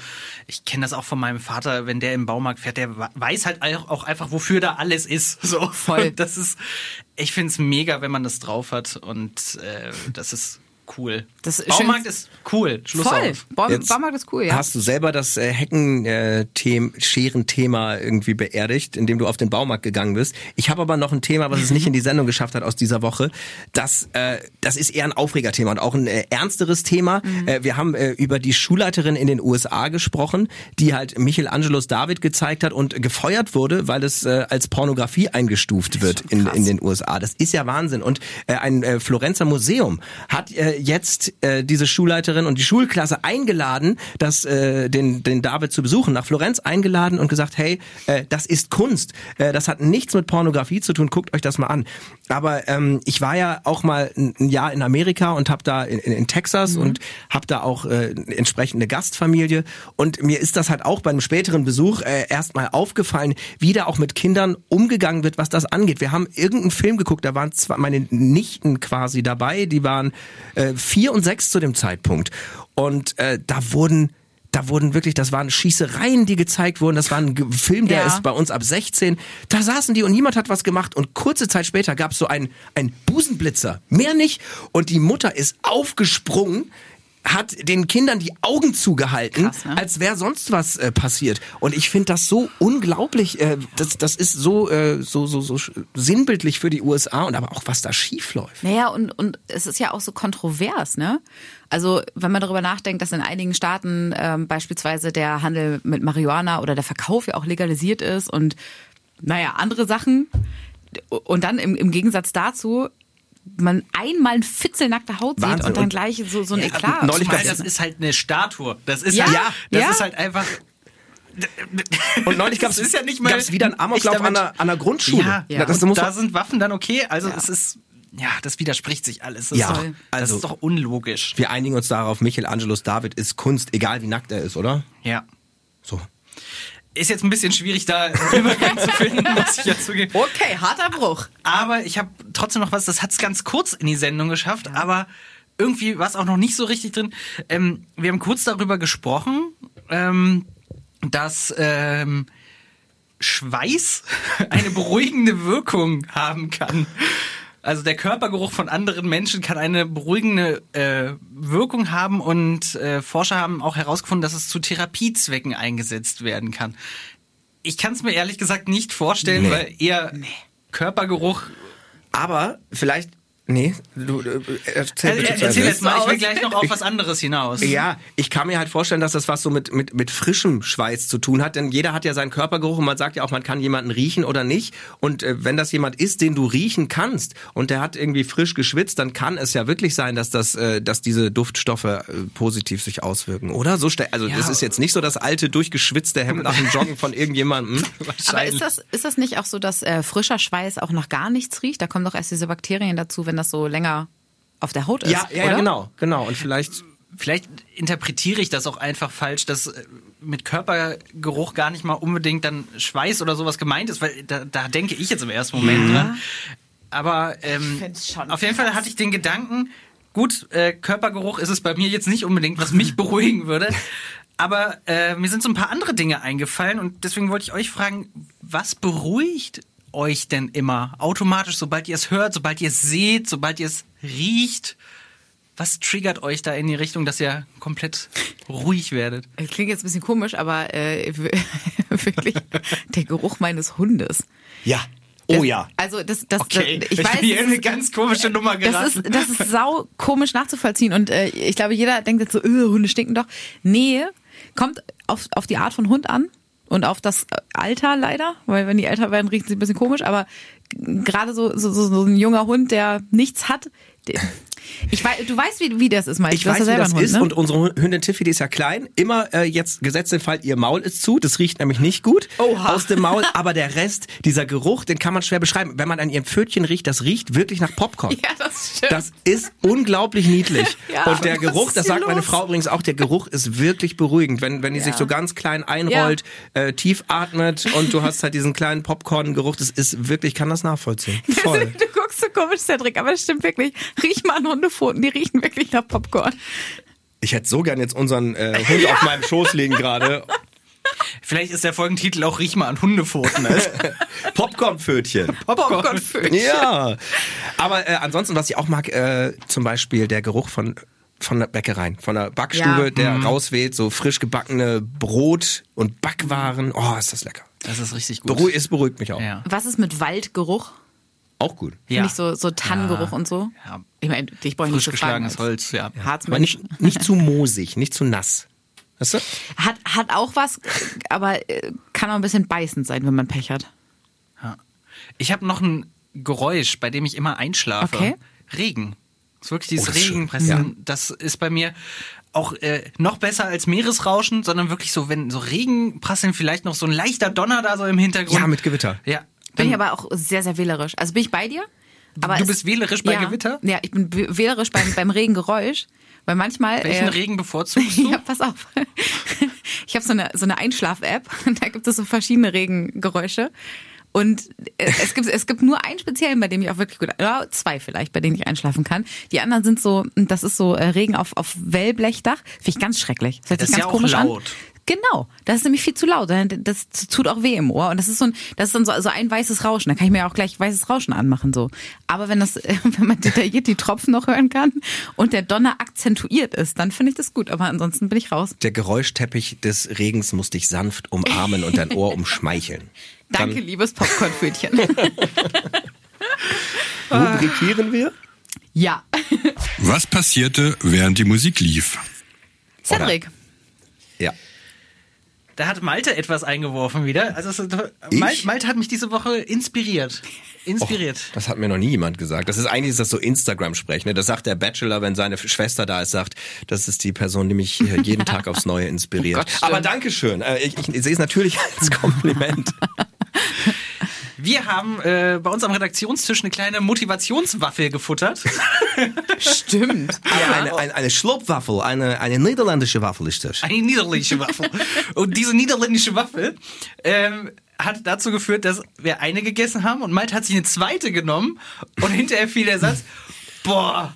Ich kenne das auch von meinem Vater, wenn der im Baumarkt fährt, der weiß halt auch auch einfach, wofür da alles ist. So Voll. Und das ist, ich finde es mega, wenn man das drauf hat und äh, das ist cool. Das ist Baumarkt ist cool. Schluss Voll. auf. Baum, Jetzt Baumarkt ist cool, ja. Hast du selber das äh, Hecken-Scheren-Thema irgendwie beerdigt, indem du auf den Baumarkt gegangen bist? Ich habe aber noch ein Thema, was es nicht in die Sendung geschafft hat aus dieser Woche. Das, äh, das ist eher ein Aufregerthema und auch ein äh, ernsteres Thema. Äh, wir haben äh, über die Schulleiterin in den USA gesprochen, die halt Michelangelos David gezeigt hat und gefeuert wurde, weil es äh, als Pornografie eingestuft wird in, in den USA. Das ist ja Wahnsinn. Und äh, ein äh, Florenzer Museum hat äh, jetzt äh, diese Schulleiterin und die Schulklasse eingeladen, das, äh, den, den David zu besuchen, nach Florenz eingeladen und gesagt, hey, äh, das ist Kunst. Äh, das hat nichts mit Pornografie zu tun, guckt euch das mal an. Aber ähm, ich war ja auch mal ein Jahr in Amerika und habe da in, in, Texas und habe da auch äh, entsprechende Gastfamilie. Und mir ist das halt auch bei einem späteren Besuch äh, erstmal aufgefallen, wie da auch mit Kindern umgegangen wird, was das angeht. Wir haben irgendeinen Film geguckt, da waren zwar meine Nichten quasi dabei, die waren äh, vier und sechs zu dem Zeitpunkt. Und äh, da wurden da wurden wirklich, das waren Schießereien, die gezeigt wurden. Das war ein Film, der Ja. ist bei uns ab 16. Da saßen die und niemand hat was gemacht. Und kurze Zeit später gab es so einen, einen Busenblitzer. Mehr nicht. Und die Mutter ist aufgesprungen hat den Kindern die Augen zugehalten, Krass, ne? als wäre sonst was äh, passiert. Und ich finde das so unglaublich. Äh, das, das ist so, äh, so, so, so sinnbildlich für die USA und aber auch was da schief läuft. Naja, und, und es ist ja auch so kontrovers, ne? Also, wenn man darüber nachdenkt, dass in einigen Staaten ähm, beispielsweise der Handel mit Marihuana oder der Verkauf ja auch legalisiert ist und naja, andere Sachen. Und dann im, im Gegensatz dazu man einmal ein fitzelnackte Haut sieht Wahnsinn. und dann gleich so, so ein Ja, Eklat. neulich gab's- das ist halt eine Statue. Das ist Ja, halt, das ja. ist halt einfach. Und neulich gab Das es ja nicht mal wieder einen Amoklauf an einer, an einer Grundschule. Ja, Ja. Das, und muss da sind Waffen dann okay. Also es ist, ja, das widerspricht sich alles. Das Ja, ist doch, das also- ist doch unlogisch. wir einigen uns darauf, Michelangelos David ist Kunst, egal wie nackt er ist, oder? Ja. So. Ist jetzt ein bisschen schwierig, da einen Übergang zu finden, muss ich ja zugeben. Okay, harter Bruch. Aber ich habe trotzdem noch was, das hat es ganz kurz in die Sendung geschafft, aber irgendwie war es auch noch nicht so richtig drin. Ähm, wir haben kurz darüber gesprochen, ähm, dass ähm, Schweiß eine beruhigende Wirkung haben kann. Also der Körpergeruch von anderen Menschen kann eine beruhigende äh, Wirkung haben und äh, Forscher haben auch herausgefunden, dass es zu Therapiezwecken eingesetzt werden kann. Ich kann es mir ehrlich gesagt nicht vorstellen, Nee. weil eher Körpergeruch Aber vielleicht Nee, du, äh, erzähl Also, erzähl Ende. jetzt mal, ich will gleich noch auf was anderes hinaus. Ja, ich kann mir halt vorstellen, dass das was so mit, mit, mit frischem Schweiß zu tun hat, denn jeder hat ja seinen Körpergeruch und man sagt ja auch, man kann jemanden riechen oder nicht. Und äh, wenn das jemand ist, den du riechen kannst und der hat irgendwie frisch geschwitzt, dann kann es ja wirklich sein, dass das, äh, dass diese Duftstoffe äh, positiv sich auswirken, oder? So stell- also das ist jetzt nicht so das alte durchgeschwitzte Hemd nach dem Joggen von irgendjemandem. Aber ist das, ist das nicht auch so, dass äh, frischer Schweiß auch nach gar nichts riecht? Da kommen doch erst diese Bakterien dazu, wenn das so länger auf der Haut ist. Ja, ja, oder? genau, genau. Und vielleicht Vielleicht interpretiere ich das auch einfach falsch, dass äh, mit Körpergeruch gar nicht mal unbedingt dann Schweiß oder sowas gemeint ist, weil da, da denke ich jetzt im ersten Moment dran. Aber ähm, auf jeden Fall hatte ich den Gedanken, gut, äh, Körpergeruch ist es bei mir jetzt nicht unbedingt, was mich beruhigen würde. Aber äh, mir sind so ein paar andere Dinge eingefallen und deswegen wollte ich euch fragen, was beruhigt euch denn immer automatisch, sobald ihr es hört, sobald ihr es seht, sobald ihr es riecht? Was triggert euch da in die Richtung, dass ihr komplett ruhig werdet? Das klingt jetzt ein bisschen komisch, aber äh, wirklich der Geruch meines Hundes. ja. Oh ja. Also das, das, Okay, das ich ich weiß, bin hier das in eine ist- ganz komische Nummer das geraten. ist, das ist sau komisch nachzuvollziehen und äh, ich glaube, jeder denkt jetzt so, äh, Hunde stinken doch. Nee, kommt auf, auf die Art von Hund an und auf das Alter leider, weil wenn die älter werden, riechen sie ein bisschen komisch, aber gerade so, so, so, ein junger Hund, der nichts hat, ich weiß, du weißt, wie, wie das ist, Mike. Ich du hast weiß, ja wie das Hund, ist ne? und unsere Hündin Tiffy, die ist ja klein. Immer äh, jetzt gesetzt den Fall, ihr Maul ist zu. Das riecht nämlich nicht gut Oha. aus dem Maul. Aber der Rest, dieser Geruch, den kann man schwer beschreiben. Wenn man an ihrem Pfötchen riecht, das riecht wirklich nach Popcorn. Ja, das stimmt. Das ist unglaublich niedlich. Ja, und der Geruch, das sagt meine los? Frau übrigens auch, der Geruch ist wirklich beruhigend. Wenn, wenn die sich Ja. so ganz klein einrollt, äh, tief atmet und du hast halt diesen kleinen Popcorn-Geruch, das ist wirklich, ich kann das nachvollziehen. Voll. Du guckst so komisch, Cedric, aber es stimmt wirklich. Riech mal an Hundepfoten, die riechen wirklich nach Popcorn. Ich hätte so gern jetzt unseren äh, Hund auf meinem Schoß liegen gerade. Vielleicht ist der Folgentitel auch Riech mal an Hundepfoten. Ne? Popcornpfötchen. Popcorn-Fötchen. Ja. Aber äh, ansonsten, was ich auch mag, äh, zum Beispiel der Geruch von von der Bäckereien, von der Backstube, Ja. der rausweht, so frisch gebackene Brot und Backwaren. Oh, ist das lecker. Das ist richtig gut. Beruhigt, es beruhigt mich auch. Ja. Was ist mit Waldgeruch? Auch gut. Ja. Finde ich so, so Tannengeruch Ja. und so. Ja. Ich meine, dich brauche ich nicht zu fragen. geschlagenes als Holz, ja. Aber Harzmensch. nicht, nicht zu moosig, nicht zu nass. Weißt du? Hat, hat auch was, aber äh, kann auch ein bisschen beißend sein, wenn man Pech hat. Ja. Ich habe noch ein Geräusch, bei dem ich immer einschlafe. Okay. Regen. Das ist wirklich dieses Oh, das. Regenpressen. Ja. Das ist bei mir auch äh, noch besser als Meeresrauschen, sondern wirklich so, wenn so Regenprasseln, vielleicht noch so ein leichter Donner da so im Hintergrund. Ja, mit Gewitter. Ja. Bin ich aber auch sehr, sehr wählerisch. Also bin ich bei dir. Aber Du es- bist wählerisch bei ja, Gewitter? Ja, ich bin wählerisch beim, beim Regengeräusch. Weil manchmal. Welchen äh, Regen bevorzugst du? Ja, pass auf. Ich habe so eine, so eine Einschlaf-App und da gibt es so verschiedene Regengeräusche. Und äh, es gibt, es gibt nur einen speziellen, bei dem ich auch wirklich gut, ja, zwei vielleicht, bei denen ich einschlafen kann. Die anderen sind so, das ist so äh, Regen auf, auf Wellblechdach. Finde ich ganz schrecklich. Das Das ist ganz ja auch komisch laut. an. Genau, das ist nämlich viel zu laut. Das tut auch weh im Ohr. Und das ist so ein, das ist dann so, so ein weißes Rauschen. Da kann ich mir auch gleich weißes Rauschen anmachen. so. Aber wenn das, wenn man detailliert die Tropfen noch hören kann und der Donner akzentuiert ist, dann finde ich das gut. Aber ansonsten bin ich raus. Der Geräuschteppich des Regens muss dich sanft umarmen und dein Ohr umschmeicheln. Danke, liebes Popcornpfötchen. Rubrikieren wir? ja. Was passierte, während die Musik lief? Cedric. Da hat Malte etwas eingeworfen wieder. Also Ich? Malte, hat mich diese Woche inspiriert. Inspiriert. Das hat mir noch nie jemand gesagt. Das ist eigentlich ist das so Instagram-Sprech. Ne? Das sagt der Bachelor, wenn seine Schwester da ist, sagt, das ist die Person, die mich jeden Tag aufs Neue inspiriert. Oh Gott. Aber Dankeschön. Äh, Ich, ich, ich sehe es natürlich als Kompliment. Wir haben äh, bei uns am Redaktionstisch eine kleine Motivationswaffel gefuttert. Stimmt. Eine, eine, eine Schlupfwaffel, eine, eine niederländische Waffel ist das. Eine niederländische Waffel. Und diese niederländische Waffel ähm, hat dazu geführt, dass wir eine gegessen haben und Malte hat sich eine zweite genommen und hinterher fiel der Satz, boah,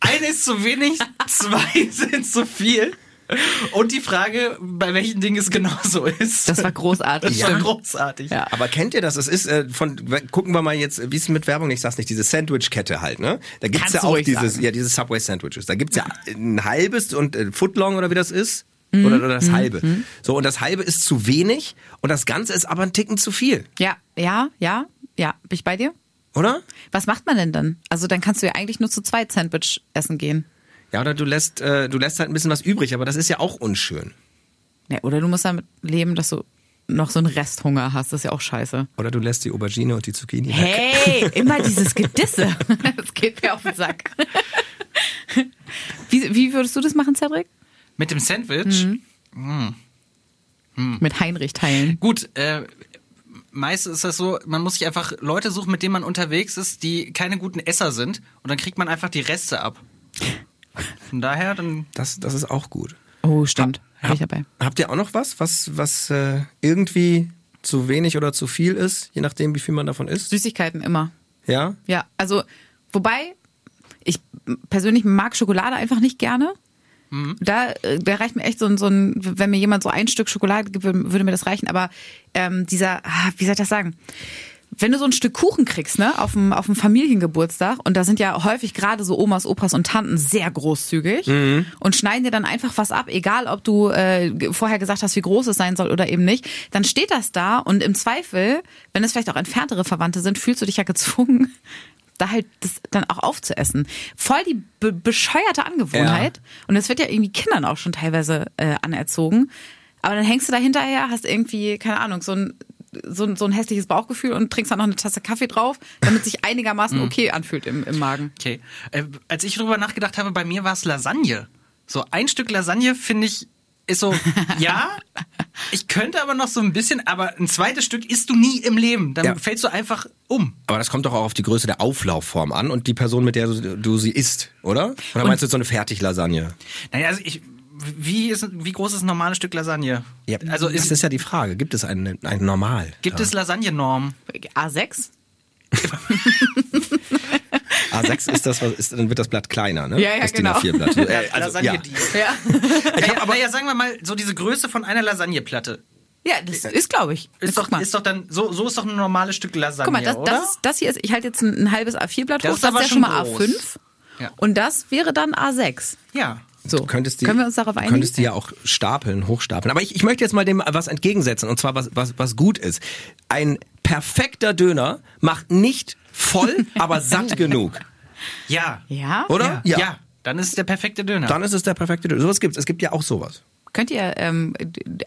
eine ist zu wenig, zwei sind zu viel. Und die Frage, bei welchen Dingen es genauso ist. Das war großartig. Das war großartig. Ja. Aber kennt ihr das? Es ist äh, von gucken wir mal jetzt, wie ist es mit Werbung? Ich sag's nicht, diese Sandwich-Kette halt, ne? Da gibt's Kannst ja auch dieses, sagen. ja, diese Subway Sandwiches. Da gibt's ja ein halbes und äh, Footlong oder wie das ist. Oder, oder das halbe. So, und das halbe ist zu wenig und das Ganze ist aber ein Ticken zu viel. Ja, ja, ja, ja. Bin ich bei dir? Oder? Was macht man denn dann? Also dann kannst du ja eigentlich nur zu zweit Sandwich essen gehen. Ja, oder du lässt, äh, du lässt halt ein bisschen was übrig, aber das ist ja auch unschön. Ja, oder du musst damit leben, dass du noch so einen Resthunger hast. Das ist ja auch scheiße. Oder du lässt die Aubergine und die Zucchini weg. Hey, immer dieses Gedisse. Das geht mir auf den Sack. Wie, wie würdest du das machen, Cedric? Mit dem Sandwich. Mit Heinrich teilen. Gut, äh, meist ist das so, man muss sich einfach Leute suchen, mit denen man unterwegs ist, die keine guten Esser sind. Und dann kriegt man einfach die Reste ab. Von daher, dann. Das, das ist auch gut. Oh, stimmt. Hab ich dabei. Habt ihr auch noch was, was, was äh, irgendwie zu wenig oder zu viel ist, je nachdem, wie viel man davon isst? Süßigkeiten immer. Ja? Ja, also, wobei, ich persönlich mag Schokolade einfach nicht gerne. Da, äh, da reicht mir echt so ein, so ein, wenn mir jemand so ein Stück Schokolade gibt, würde würde mir das reichen. Aber ähm, dieser, ah, wie soll ich das sagen? Wenn du so ein Stück Kuchen kriegst, ne, auf dem, auf dem Familiengeburtstag, und da sind ja häufig gerade so Omas, Opas und Tanten sehr großzügig und schneiden dir dann einfach was ab, egal ob du äh, vorher gesagt hast, wie groß es sein soll oder eben nicht, dann steht das da und im Zweifel, wenn es vielleicht auch entferntere Verwandte sind, fühlst du dich ja gezwungen, da halt das dann auch aufzuessen. Voll die be bescheuerte Angewohnheit. Und das wird ja irgendwie Kindern auch schon teilweise äh, anerzogen. Aber dann hängst du da hinterher, hast irgendwie, keine Ahnung, so ein, so ein, so ein hässliches Bauchgefühl und trinkst dann noch eine Tasse Kaffee drauf, damit sich einigermaßen okay anfühlt im, im Magen. Okay. Äh, als ich drüber nachgedacht habe, bei mir war es Lasagne. So ein Stück Lasagne finde ich ist so, ja, ich könnte aber noch so ein bisschen, aber ein zweites Stück isst du nie im Leben. Dann Ja. fällst du einfach um. Aber das kommt doch auch auf die Größe der Auflaufform an und die Person, mit der du, du sie isst, oder? Oder meinst du jetzt so eine Fertiglasagne? Naja, also ich, wie, ist, wie groß ist ein normales Stück Lasagne? also das ist, ist ja die Frage. Gibt es ein, ein Normal? gibt ja. es Lasagnenorm? A6? A6 ist das, was ist, dann wird das Blatt kleiner, ne? Ja, ja, das genau. DIN A4-Blatt. Äh, also, Lasagne ja. die. Ja. Naja, naja, sagen wir mal, so diese Größe von einer Lasagneplatte. Ja, das ist, glaube ich. Ist doch, mal. ist doch dann, so, so ist doch ein normales Stück Lasagne, Guck mal, das, oder? das, ist, das hier ist, ich halte jetzt ein, ein halbes A4-Blatt Das hoch, ist das aber ist ja schon schon mal groß. A5. Ja. Und das wäre dann A6. ja. So, Du könntest die, können wir uns darauf du einigen? könntest die ja auch stapeln, hochstapeln. Aber ich, ich möchte jetzt mal dem was entgegensetzen und zwar was, was, was gut ist. Ein perfekter Döner macht nicht voll, aber satt genug. Ja. ja? Oder? Ja. ja. Dann ist es der perfekte Döner. Dann ist es der perfekte Döner. Sowas gibt's. Es gibt ja auch sowas. Könnt ihr, ähm,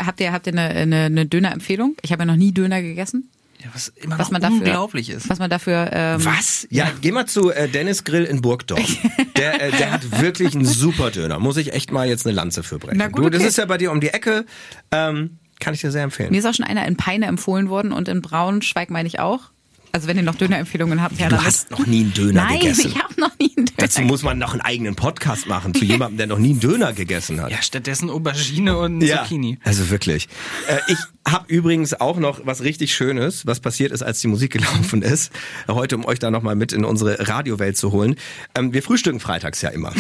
habt ihr, habt ihr eine, eine, eine Dönerempfehlung? Ich habe ja noch nie Döner gegessen. Ja, was immer Was man dafür, unglaublich ist. Was man dafür, ähm, Was? Ja, geh mal zu äh, Dennis Grill in Burgdorf. Der, äh, der hat wirklich einen super Döner. Muss ich echt mal jetzt eine Lanze für brechen. Na gut, du, das okay. ist ja bei dir um die Ecke. Ähm, kann ich dir sehr empfehlen. Mir ist auch schon einer in Peine empfohlen worden und in Braunschweig meine ich auch. Also wenn ihr noch Dönerempfehlungen habt, ja, Du hast noch nie einen Döner Nein, gegessen. ich habe noch nie einen Döner. Dazu muss man noch einen eigenen Podcast machen zu jemandem, der noch nie einen Döner gegessen hat. Ja, stattdessen Aubergine und Zucchini. Also wirklich. Äh, ich habe übrigens auch noch was richtig Schönes, was passiert ist, als die Musik gelaufen ist. Heute, um euch da nochmal mit in unsere Radiowelt zu holen. Ähm, wir frühstücken freitags ja immer.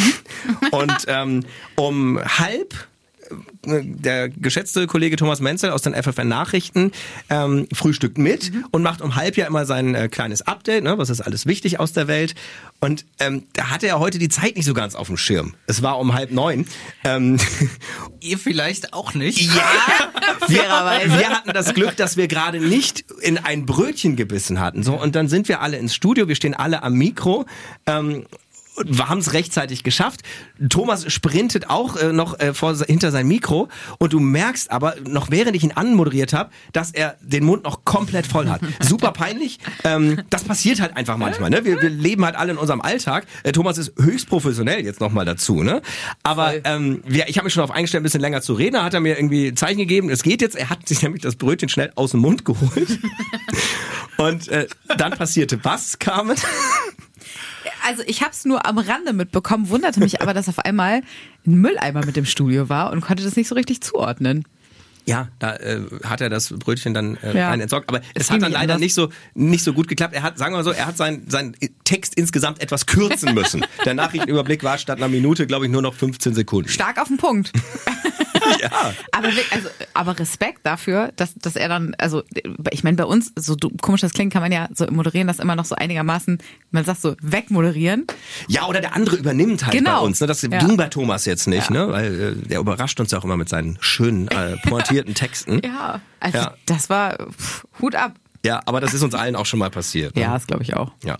Und ähm, um halb der geschätzte Kollege Thomas Menzel aus den FFN Nachrichten ähm, frühstückt mit und macht um halb ja immer sein äh, kleines Update, ne, was ist alles wichtig aus der Welt. Und ähm, da hatte er heute die Zeit nicht so ganz auf dem Schirm. Es war um halb neun. Ähm, Ihr vielleicht auch nicht. ja, wir, wir hatten das Glück, dass wir gerade nicht in ein Brötchen gebissen hatten. So und dann sind wir alle ins Studio, wir stehen alle am Mikro. Ähm, wir haben es rechtzeitig geschafft. Thomas sprintet auch äh, noch äh, vor, hinter sein Mikro und du merkst aber, noch während ich ihn anmoderiert habe, dass er den Mund noch komplett voll hat. Super peinlich. Ähm, das passiert halt einfach manchmal. Ne? Wir, wir leben halt alle in unserem Alltag. Äh, Thomas ist höchst professionell jetzt nochmal dazu. Ne? Aber ähm, wir, ich habe mich schon auf eingestellt, ein bisschen länger zu reden. Da hat er mir irgendwie Zeichen gegeben, es geht jetzt. Er hat sich nämlich das Brötchen schnell aus dem Mund geholt. Und äh, dann passierte was, Carmen? Also ich habe es nur am Rande mitbekommen, wunderte mich aber, dass auf einmal ein Mülleimer mit dem Studio war und konnte das nicht so richtig zuordnen. Ja, da äh, hat er das Brötchen dann äh, Ja. rein entsorgt. Aber es ging hat dann leider anders. nicht so nicht so gut geklappt. Er hat, sagen wir mal so, er hat seinen seinen Text insgesamt etwas kürzen müssen. Der Nachrichtenüberblick war statt einer Minute, glaube ich, nur noch 15 Sekunden. Stark auf den Punkt. Ja. Aber, also, aber Respekt dafür, dass, dass er dann, also ich meine, bei uns, so komisch das klingt, kann man ja so Moderieren das immer noch so einigermaßen, man sagt so, wegmoderieren. Ja, oder der andere übernimmt halt Genau. bei uns. Ne? Das Ja. ging bei Thomas jetzt nicht, Ja. ne? Weil äh, der überrascht uns ja auch immer mit seinen schönen, äh, pointierten Texten. Ja, also Ja. das war pff, Hut ab. Ja, aber das ist uns allen auch schon mal passiert. Ne? Ja, das glaube ich auch. Ja.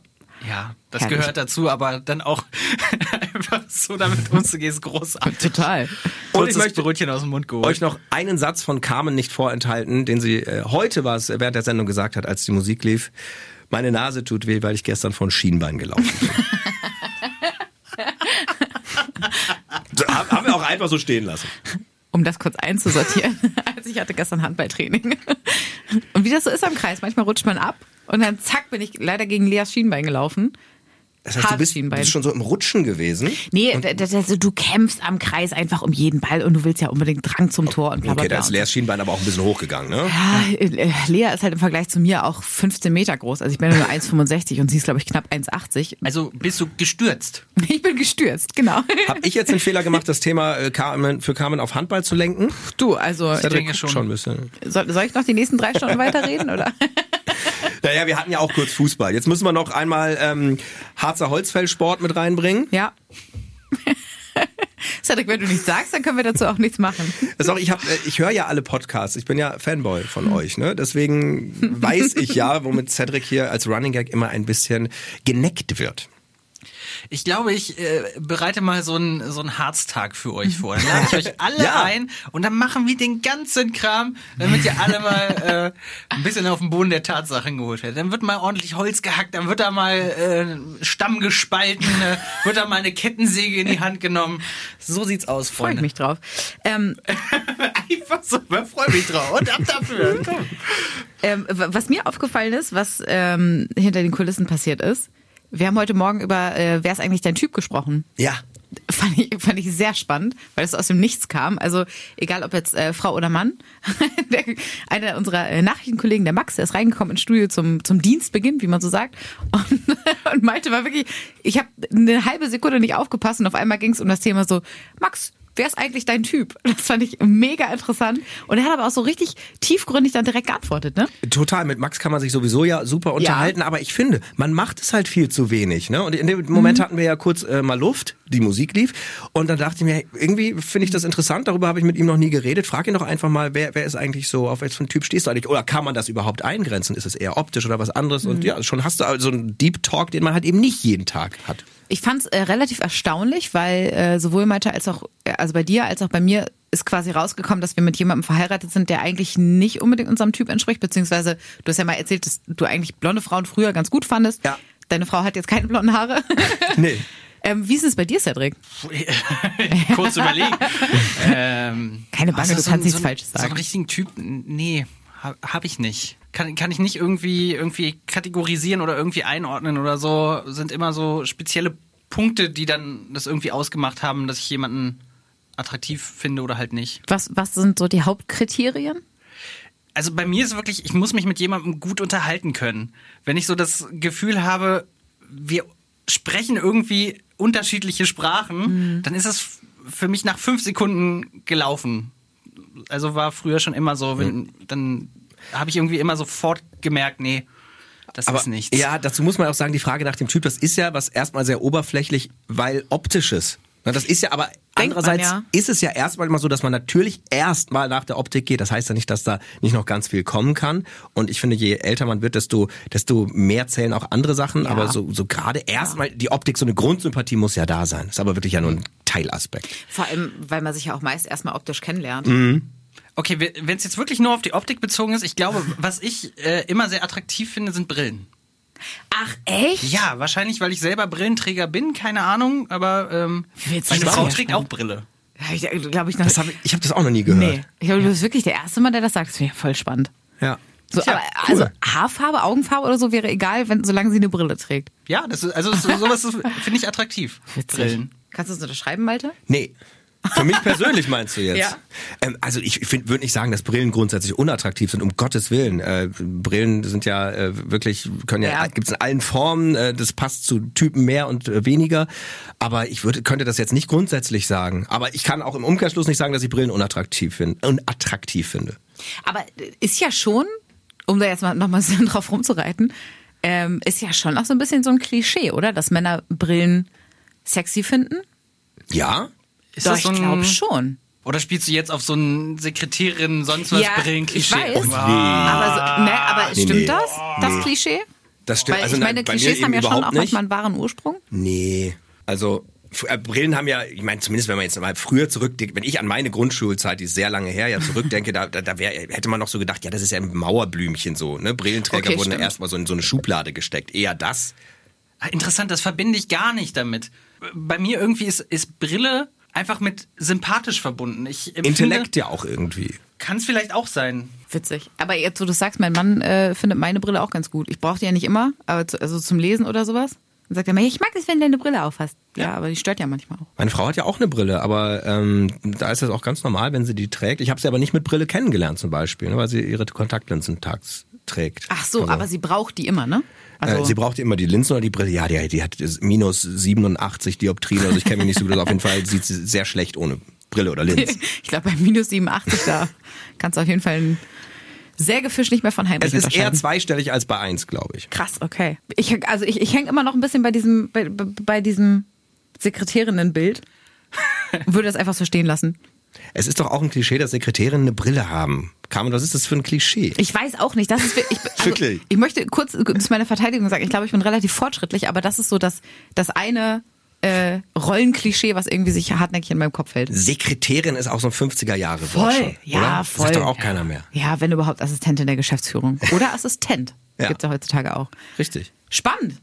Ja, das Herrlich. gehört dazu, aber dann auch einfach so damit umzugehen, ist großartig. Total. Und ich Kurzes möchte Brötchen aus dem Mund geholt. euch noch einen Satz von Carmen nicht vorenthalten, den sie äh, heute war es während der Sendung gesagt hat, als die Musik lief. Meine Nase tut weh, weil ich gestern von Schienbein gelaufen bin. Haben wir auch einfach so stehen lassen. Um das kurz einzusortieren. also ich hatte gestern Handballtraining. Und wie das so ist am Kreis, manchmal rutscht man ab und dann zack bin ich leider gegen Leas Schienbein gelaufen. Das heißt, du bist, bist schon so im Rutschen gewesen. Nee, also du kämpfst am Kreis einfach um jeden Ball und du willst ja unbedingt Drang zum Tor und bla bla Okay, bla. da ist Leas Schienbein aber auch ein bisschen hochgegangen, ne? Ja, äh, Lea ist halt im Vergleich zu mir auch 15 Meter groß. Also ich bin nur 1,65 und sie ist, glaube ich, knapp 1,80. also bist du gestürzt? Ich bin gestürzt, genau. Habe ich jetzt den Fehler gemacht, das Thema äh, für Carmen auf Handball zu lenken? Du, also Cedric denke guckt schon. schon ein bisschen. soll, soll ich noch die nächsten drei Stunden weiterreden, oder? Naja, wir hatten ja auch kurz Fußball. Jetzt müssen wir noch einmal ähm, Harzer Holzfellsport mit reinbringen. Ja. Cedric, wenn du nichts sagst, dann können wir dazu auch nichts machen. Auch, ich hab, äh, ich höre ja alle Podcasts. Ich bin ja Fanboy von euch, ne? Deswegen weiß ich ja, womit Cedric hier als Running Gag immer ein bisschen geneckt wird. Ich glaube, ich äh, bereite mal so einen so einen Harztag für euch vor. Dann lade ich euch alle Ja. ein und dann machen wir den ganzen Kram, damit ihr alle mal äh, ein bisschen auf den Boden der Tatsachen geholt werdet. Dann wird mal ordentlich Holz gehackt, dann wird da mal äh, Stamm gespalten, äh, wird da mal eine Kettensäge in die Hand genommen. So sieht's aus, Freue Freunde. mich drauf. Ähm, Einfach so, freue mich drauf. Und ab dafür. Ähm, was mir aufgefallen ist, was ähm, hinter den Kulissen passiert ist, wir haben heute Morgen über äh, Wer ist eigentlich dein Typ gesprochen. Ja. Fand ich, fand ich sehr spannend, weil es aus dem Nichts kam. Also egal ob jetzt äh, Frau oder Mann. der, einer unserer äh, Nachrichtenkollegen, der Max, der ist reingekommen ins Studio zum, zum Dienstbeginn, wie man so sagt. Und, und meinte war wirklich, ich habe eine halbe Sekunde nicht aufgepasst und auf einmal ging es um das Thema so, Max, wer ist eigentlich dein Typ? Das fand ich mega interessant. Und er hat aber auch so richtig tiefgründig dann direkt geantwortet, ne? Total, mit Max kann man sich sowieso ja super unterhalten, aber ich finde, man macht es halt viel zu wenig. Ne? Und in dem Moment Mhm. hatten wir ja kurz äh, mal Luft, die Musik lief. Und dann dachte ich mir, irgendwie finde ich das interessant, darüber habe ich mit ihm noch nie geredet. Frag ihn doch einfach mal, wer, wer ist eigentlich so, auf welchen Typ stehst du eigentlich? Oder kann man das überhaupt eingrenzen? Ist es eher optisch oder was anderes? Mhm. Und ja, schon hast du also so einen Deep Talk, den man halt eben nicht jeden Tag hat. Ich fand es äh, relativ erstaunlich, weil äh, sowohl Malte als auch, äh, also bei dir als auch bei mir ist quasi rausgekommen, dass wir mit jemandem verheiratet sind, der eigentlich nicht unbedingt unserem Typ entspricht, beziehungsweise du hast ja mal erzählt, dass du eigentlich blonde Frauen früher ganz gut fandest. Ja. Deine Frau hat jetzt keine blonden Haare. Nee. ähm, wie ist es bei dir, Cedric? Kurz überlegen. Ähm, Keine Bange, hast du so kannst nichts so einen- Falsches So sagen. einen richtigen Typ? Nee, habe hab ich nicht. Kann, kann ich nicht irgendwie, irgendwie kategorisieren oder irgendwie einordnen oder so. Sind immer so spezielle Punkte, die dann das irgendwie ausgemacht haben, dass ich jemanden attraktiv finde oder halt nicht. Was, was sind so die Hauptkriterien? Also bei mir ist wirklich, ich muss mich mit jemandem gut unterhalten können. Wenn ich so das Gefühl habe, wir sprechen irgendwie unterschiedliche Sprachen, dann ist es für mich nach fünf Sekunden gelaufen. Also war früher schon immer so, wenn, dann habe ich irgendwie immer sofort gemerkt, nee, das Aber ist nichts. ja, dazu muss man auch sagen, die Frage nach dem Typ, das ist ja was erstmal sehr oberflächlich, weil optisches. Das ist ja aber Denkt man, andererseits ja. ist es ja erstmal immer so, dass man natürlich erstmal nach der Optik geht. Das heißt ja nicht, dass da nicht noch ganz viel kommen kann. Und ich finde, je älter man wird, desto, desto mehr zählen auch andere Sachen. Ja. Aber so, so gerade erstmal die Optik, so eine Grundsympathie muss ja da sein. Ist aber wirklich ja nur ein Teilaspekt. Vor allem, weil man sich ja auch meist erstmal optisch kennenlernt. Okay, wenn es jetzt wirklich nur auf die Optik bezogen ist, ich glaube, was ich äh, immer sehr attraktiv finde, sind Brillen. Ach, echt? Ja, wahrscheinlich, weil ich selber Brillenträger bin, keine Ahnung, aber ähm, meine? Frau trägt spannend. auch Brille. Ich glaube ich noch. Das hab ich ich habe das auch noch nie gehört. nee. Ich glaube, du bist wirklich der erste Mann, der das sagt. Das finde ich voll spannend. Ja. So, Tja, aber, cool. Also Haarfarbe, Augenfarbe oder so wäre egal, wenn, solange sie eine Brille trägt. Ja, das ist, also so, sowas finde ich attraktiv. Brillen. Kannst du das unterschreiben, Malte? Nee. Für mich persönlich meinst du jetzt? Ja. Ähm, also ich würde nicht sagen, dass Brillen grundsätzlich unattraktiv sind, um Gottes Willen. Äh, Brillen sind ja äh, wirklich, können ja, Ja. gibt's in allen Formen, äh, das passt zu Typen mehr und äh, weniger. Aber ich würde, könnte das jetzt nicht grundsätzlich sagen. Aber ich kann auch im Umkehrschluss nicht sagen, dass ich Brillen unattraktiv finde. Unattraktiv finde. Aber ist ja schon, um da jetzt mal noch mal so drauf rumzureiten, ähm, ist ja schon auch so ein bisschen so ein Klischee, oder? Dass Männer Brillen sexy finden? Ja? Ist Doch, das so ich ein, glaube schon. Oder spielst du jetzt auf so ein Sekretärin, sonst was Ja, Brillen-Klischee? ich weiß. Oh, nee. Aber, so, ne, aber Nee, stimmt nee. das, das Klischee? Das stimmt. Weil also ich meine, bei mir Klischees haben ja schon überhaupt auch nicht. manchmal einen wahren Ursprung. Nee, also äh, Brillen haben ja, ich meine, zumindest wenn man jetzt mal früher zurückdenkt, wenn ich an meine Grundschulzeit, die ist sehr lange her, ja zurückdenke, da, da, da wär, hätte man noch so gedacht, ja, das ist ja ein Mauerblümchen so, ne? Brillenträger Okay, wurden stimmt. erstmal so in so eine Schublade gesteckt. Eher das. Ah, Interessant, das verbinde ich gar nicht damit. Bei mir irgendwie ist, ist Brille einfach mit sympathisch verbunden. Ich Intellekt ja auch irgendwie. Kann es vielleicht auch sein. Witzig. Aber jetzt, wo du sagst, mein Mann äh, findet meine Brille auch ganz gut. Ich brauche die ja nicht immer, aber zu, also zum Lesen oder sowas. Dann sagt er mir, ich mag es, wenn du eine Brille aufhast. Ja, aber die stört ja manchmal auch. Meine Frau hat ja auch eine Brille, aber ähm, da ist das auch ganz normal, wenn sie die trägt. Ich habe sie aber nicht mit Brille kennengelernt zum Beispiel, ne, weil sie ihre Kontaktlinsen tags trägt. Ach so, Also, aber sie braucht die immer, ne? Also, sie braucht immer die Linsen oder die Brille. Ja, die, die hat minus 87 Dioptrien, also ich kenne mich nicht so gut aus. Auf jeden Fall sieht sie sehr schlecht ohne Brille oder Linsen. ich glaube, bei minus 87, da kannst du auf jeden Fall ein Sägefisch nicht mehr von heimlich Es ist eher zweistellig als bei eins, glaube ich. Krass, okay. Ich, also ich, ich hänge immer noch ein bisschen bei diesem, bei, bei- bei diesem Sekretärinnenbild. und Würde das einfach so stehen lassen. Es ist doch auch ein Klischee, dass Sekretärinnen eine Brille haben. Carmen, was ist das für ein Klischee? Ich weiß auch nicht. Das ist ich, also, Wirklich? Ich möchte kurz zu meiner Verteidigung sagen. Ich glaube, ich bin relativ fortschrittlich, aber das ist so das, das eine äh, Rollenklischee, was irgendwie sich hartnäckig in meinem Kopf hält. Sekretärin ist auch so ein 50er Jahre Voll, schon, ja, oder? voll. Sagt doch auch keiner mehr. Ja, wenn überhaupt Assistentin der Geschäftsführung. Oder Assistent. Ja. Gibt's ja heutzutage auch. Richtig. Spannend.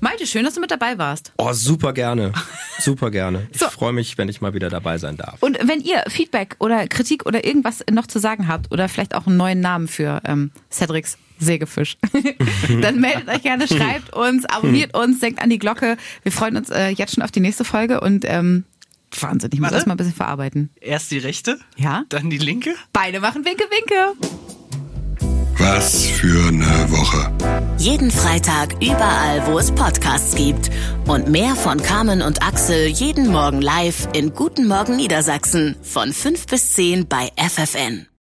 Malte, schön, dass du mit dabei warst. Oh, super gerne. Super gerne. Ich So. freue mich, wenn ich mal wieder dabei sein darf. Und wenn ihr Feedback oder Kritik oder irgendwas noch zu sagen habt oder vielleicht auch einen neuen Namen für ähm, Cedrics Sägefisch, dann meldet euch gerne, schreibt uns, abonniert uns, denkt an die Glocke. Wir freuen uns äh, jetzt schon auf die nächste Folge und ähm, Wahnsinn, ich muss Warte. das mal ein bisschen verarbeiten. Erst die rechte, Ja? dann die linke. Beide machen Winke, Winke. Was für eine Woche. Jeden Freitag überall, wo es Podcasts gibt. Und mehr von Carmen und Axel jeden Morgen live in Guten Morgen Niedersachsen von 5 bis 10 bei FFN.